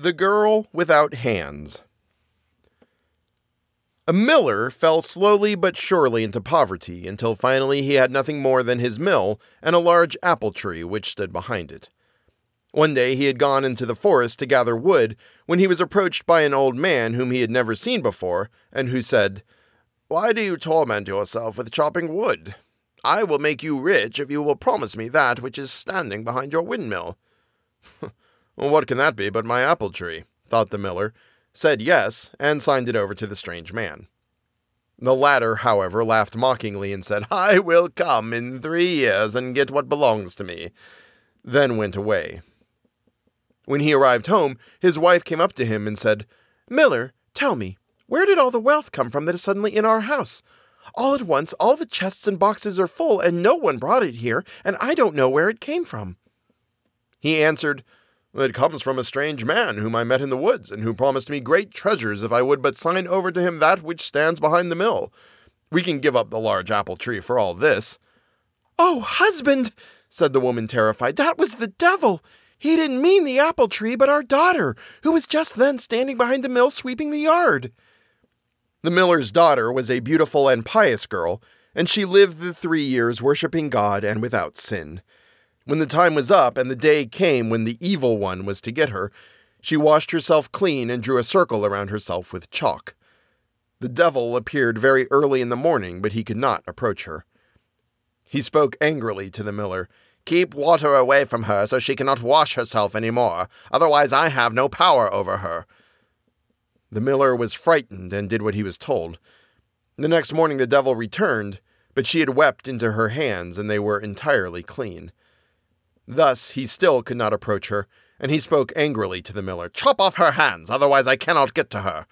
The Girl Without Hands. A miller fell slowly but surely into poverty until finally he had nothing more than his mill and a large apple tree which stood behind it. One day he had gone into the forest to gather wood when he was approached by an old man whom he had never seen before, and who said, Why do you torment yourself with chopping wood? I will make you rich if you will promise me that which is standing behind your windmill. what can that be but my apple tree? thought the miller, said yes, and signed it over to the strange man. The latter, however, laughed mockingly and said, I will come in three years and get what belongs to me, then went away. When he arrived home, his wife came up to him and said, Miller, tell me, where did all the wealth come from that is suddenly in our house? All at once, all the chests and boxes are full, and no one brought it here, and I don't know where it came from. He answered, it comes from a strange man whom I met in the woods, and who promised me great treasures if I would but sign over to him that which stands behind the mill. We can give up the large apple tree for all this. Oh, husband, said the woman, terrified, that was the devil. He didn't mean the apple tree, but our daughter, who was just then standing behind the mill sweeping the yard. The miller's daughter was a beautiful and pious girl, and she lived the three years worshipping God and without sin. When the time was up and the day came when the evil one was to get her, she washed herself clean and drew a circle around herself with chalk. The devil appeared very early in the morning, but he could not approach her. He spoke angrily to the miller. Keep water away from her so she cannot wash herself any more, otherwise I have no power over her. The miller was frightened and did what he was told. The next morning the devil returned, but she had wept into her hands, and they were entirely clean. Thus he still could not approach her, and he spoke angrily to the miller, Chop off her hands, otherwise I cannot get to her.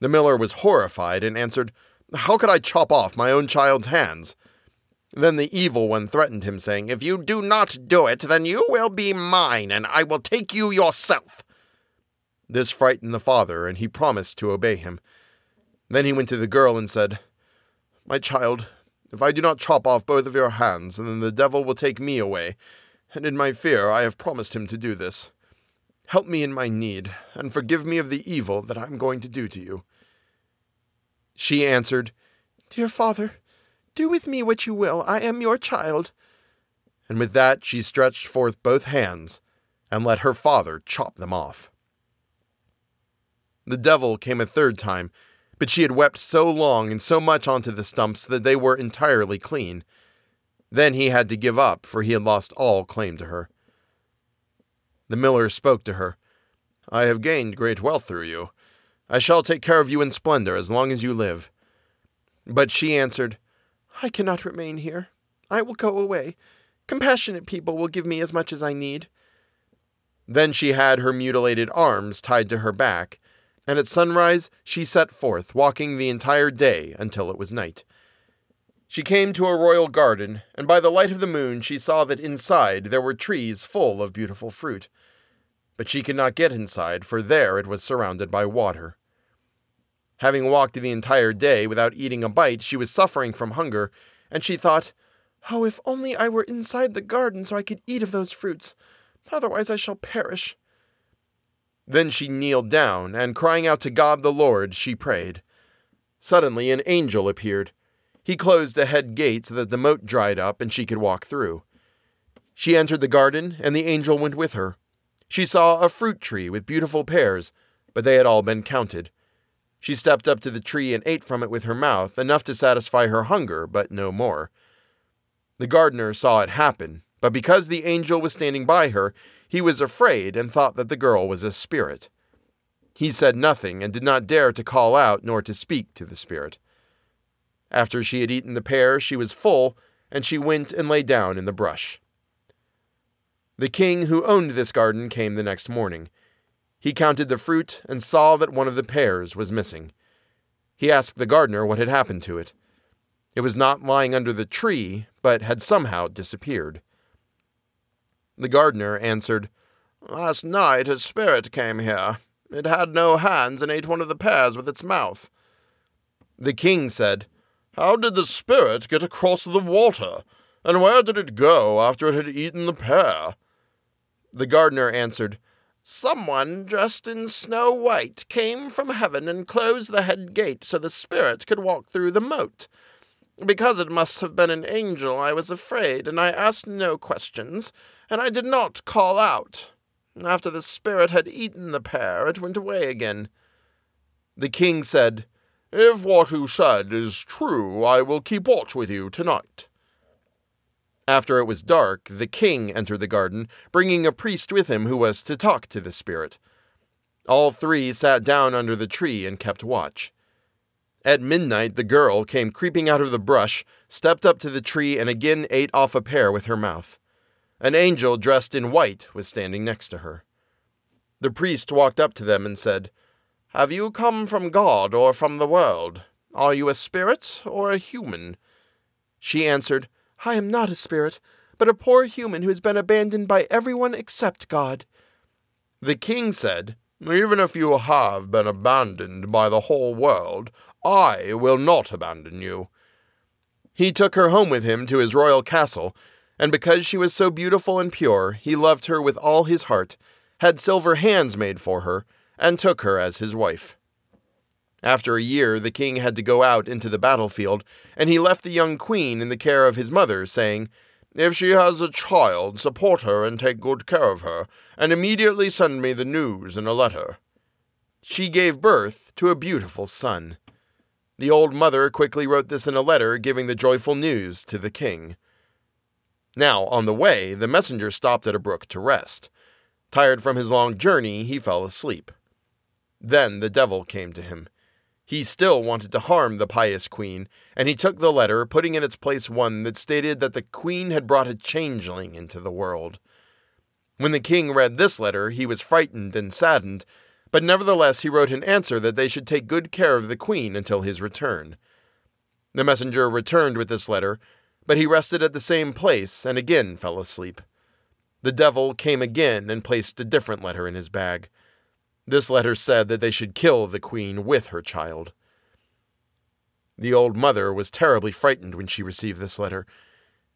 The miller was horrified and answered, How could I chop off my own child's hands? Then the evil one threatened him, saying, If you do not do it, then you will be mine, and I will take you yourself. This frightened the father, and he promised to obey him. Then he went to the girl and said, My child, if I do not chop off both of your hands, then the devil will take me away and in my fear I have promised him to do this. Help me in my need, and forgive me of the evil that I am going to do to you. She answered, Dear father, do with me what you will. I am your child. And with that she stretched forth both hands, and let her father chop them off. The devil came a third time, but she had wept so long and so much onto the stumps that they were entirely clean. Then he had to give up, for he had lost all claim to her. The miller spoke to her. I have gained great wealth through you. I shall take care of you in splendor as long as you live. But she answered, I cannot remain here. I will go away. Compassionate people will give me as much as I need. Then she had her mutilated arms tied to her back, and at sunrise she set forth, walking the entire day until it was night. She came to a royal garden, and by the light of the moon she saw that inside there were trees full of beautiful fruit. But she could not get inside, for there it was surrounded by water. Having walked the entire day without eating a bite, she was suffering from hunger, and she thought, Oh, if only I were inside the garden so I could eat of those fruits. Otherwise I shall perish. Then she kneeled down, and crying out to God the Lord, she prayed. Suddenly an angel appeared he closed a head gate so that the moat dried up and she could walk through. She entered the garden, and the angel went with her. She saw a fruit tree with beautiful pears, but they had all been counted. She stepped up to the tree and ate from it with her mouth, enough to satisfy her hunger, but no more. The gardener saw it happen, but because the angel was standing by her, he was afraid and thought that the girl was a spirit. He said nothing and did not dare to call out nor to speak to the spirit. After she had eaten the pear, she was full, and she went and lay down in the brush. The king who owned this garden came the next morning. He counted the fruit and saw that one of the pears was missing. He asked the gardener what had happened to it. It was not lying under the tree, but had somehow disappeared. The gardener answered, Last night a spirit came here. It had no hands and ate one of the pears with its mouth. The king said, how did the spirit get across the water? And where did it go after it had eaten the pear? The gardener answered, Someone dressed in snow white came from heaven and closed the head gate so the spirit could walk through the moat. Because it must have been an angel, I was afraid, and I asked no questions, and I did not call out. After the spirit had eaten the pear, it went away again. The king said, If what you said is true, I will keep watch with you tonight. After it was dark, the king entered the garden, bringing a priest with him who was to talk to the spirit. All three sat down under the tree and kept watch. At midnight, the girl came creeping out of the brush, stepped up to the tree, and again ate off a pear with her mouth. An angel dressed in white was standing next to her. The priest walked up to them and said, Have you come from God or from the world? Are you a spirit or a human? She answered, I am not a spirit, but a poor human who has been abandoned by everyone except God. The king said, Even if you have been abandoned by the whole world, I will not abandon you. He took her home with him to his royal castle, and because she was so beautiful and pure, he loved her with all his heart, had silver hands made for her, and took her as his wife. After a year, the king had to go out into the battlefield, and he left the young queen in the care of his mother, saying, If she has a child, support her and take good care of her, and immediately send me the news in a letter. She gave birth to a beautiful son. The old mother quickly wrote this in a letter, giving the joyful news to the king. Now, on the way, the messenger stopped at a brook to rest. Tired from his long journey, he fell asleep. Then the devil came to him. He still wanted to harm the pious queen, and he took the letter, putting in its place one that stated that the queen had brought a changeling into the world. When the king read this letter, he was frightened and saddened, but nevertheless he wrote an answer that they should take good care of the queen until his return. The messenger returned with this letter, but he rested at the same place and again fell asleep. The devil came again and placed a different letter in his bag. This letter said that they should kill the queen with her child. The old mother was terribly frightened when she received this letter.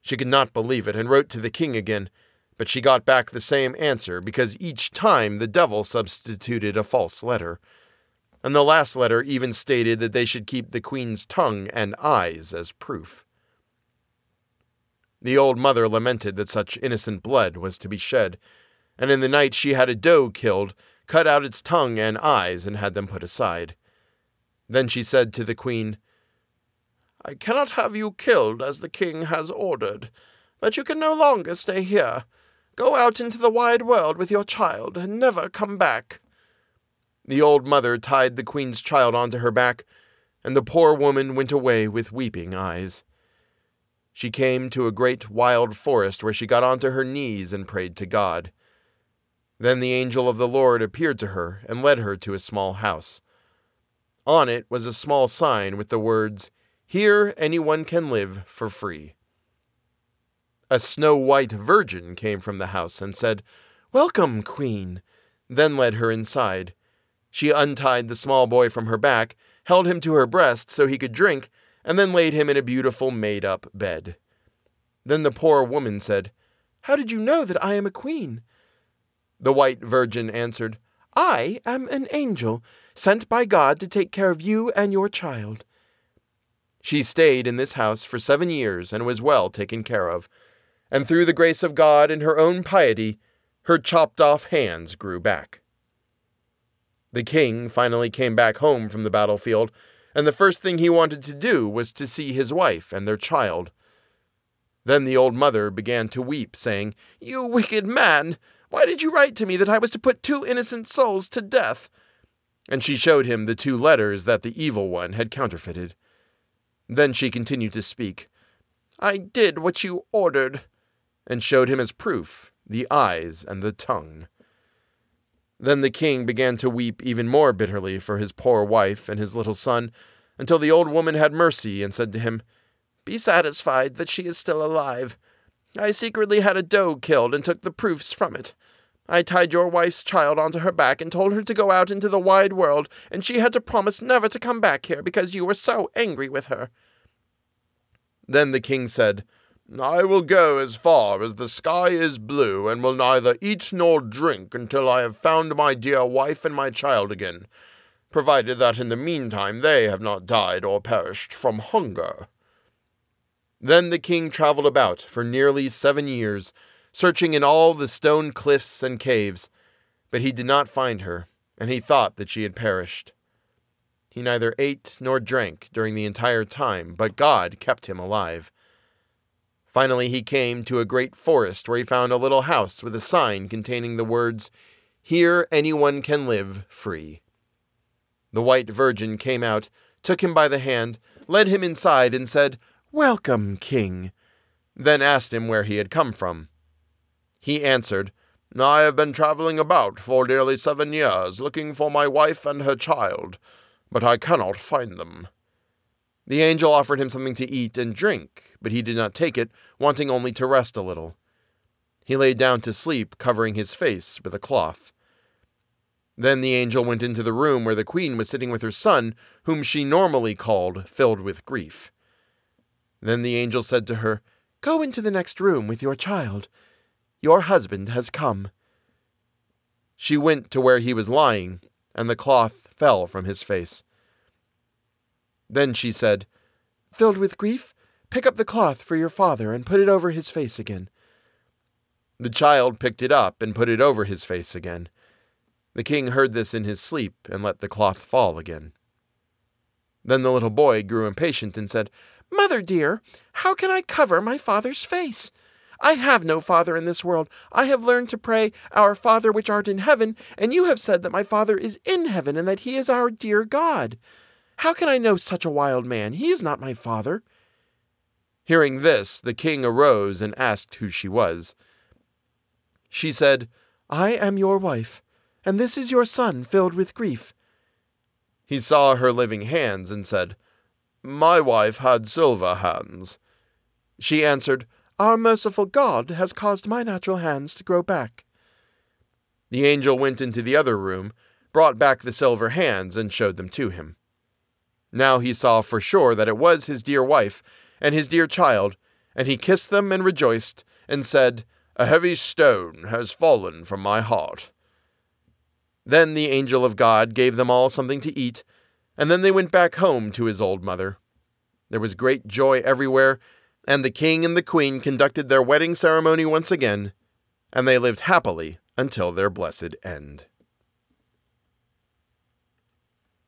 She could not believe it and wrote to the king again, but she got back the same answer because each time the devil substituted a false letter. And the last letter even stated that they should keep the queen's tongue and eyes as proof. The old mother lamented that such innocent blood was to be shed, and in the night she had a doe killed cut out its tongue and eyes, and had them put aside. Then she said to the queen, I cannot have you killed as the king has ordered, but you can no longer stay here. Go out into the wide world with your child, and never come back. The old mother tied the queen's child onto her back, and the poor woman went away with weeping eyes. She came to a great wild forest where she got onto her knees and prayed to God. Then the angel of the Lord appeared to her and led her to a small house. On it was a small sign with the words, Here anyone can live for free. A snow white virgin came from the house and said, Welcome, Queen, then led her inside. She untied the small boy from her back, held him to her breast so he could drink, and then laid him in a beautiful made up bed. Then the poor woman said, How did you know that I am a queen? The white virgin answered, I am an angel, sent by God to take care of you and your child. She stayed in this house for seven years and was well taken care of. And through the grace of God and her own piety, her chopped off hands grew back. The king finally came back home from the battlefield, and the first thing he wanted to do was to see his wife and their child. Then the old mother began to weep, saying, You wicked man! Why did you write to me that I was to put two innocent souls to death? And she showed him the two letters that the evil one had counterfeited. Then she continued to speak. I did what you ordered, and showed him as proof the eyes and the tongue. Then the king began to weep even more bitterly for his poor wife and his little son, until the old woman had mercy and said to him, Be satisfied that she is still alive I secretly had a doe killed and took the proofs from it. I tied your wife's child onto her back and told her to go out into the wide world, and she had to promise never to come back here because you were so angry with her. Then the king said, I will go as far as the sky is blue, and will neither eat nor drink until I have found my dear wife and my child again, provided that in the meantime they have not died or perished from hunger. Then the king traveled about for nearly seven years, searching in all the stone cliffs and caves, but he did not find her, and he thought that she had perished. He neither ate nor drank during the entire time, but God kept him alive. Finally, he came to a great forest where he found a little house with a sign containing the words, Here anyone can live free. The white virgin came out, took him by the hand, led him inside, and said, Welcome, king, then asked him where he had come from. He answered, I have been traveling about for nearly seven years, looking for my wife and her child, but I cannot find them. The angel offered him something to eat and drink, but he did not take it, wanting only to rest a little. He lay down to sleep, covering his face with a cloth. Then the angel went into the room where the queen was sitting with her son, whom she normally called filled with grief. Then the angel said to her, Go into the next room with your child. Your husband has come. She went to where he was lying, and the cloth fell from his face. Then she said, Filled with grief, pick up the cloth for your father and put it over his face again. The child picked it up and put it over his face again. The king heard this in his sleep and let the cloth fall again. Then the little boy grew impatient and said, Mother dear, how can I cover my father's face? I have no father in this world. I have learned to pray, Our Father which art in heaven, and you have said that my father is in heaven and that he is our dear God. How can I know such a wild man? He is not my father. Hearing this, the king arose and asked who she was. She said, I am your wife, and this is your son filled with grief. He saw her living hands and said, My wife had silver hands. She answered, Our merciful God has caused my natural hands to grow back. The angel went into the other room, brought back the silver hands, and showed them to him. Now he saw for sure that it was his dear wife and his dear child, and he kissed them and rejoiced, and said, A heavy stone has fallen from my heart. Then the angel of God gave them all something to eat, and then they went back home to his old mother. There was great joy everywhere, and the king and the queen conducted their wedding ceremony once again, and they lived happily until their blessed end.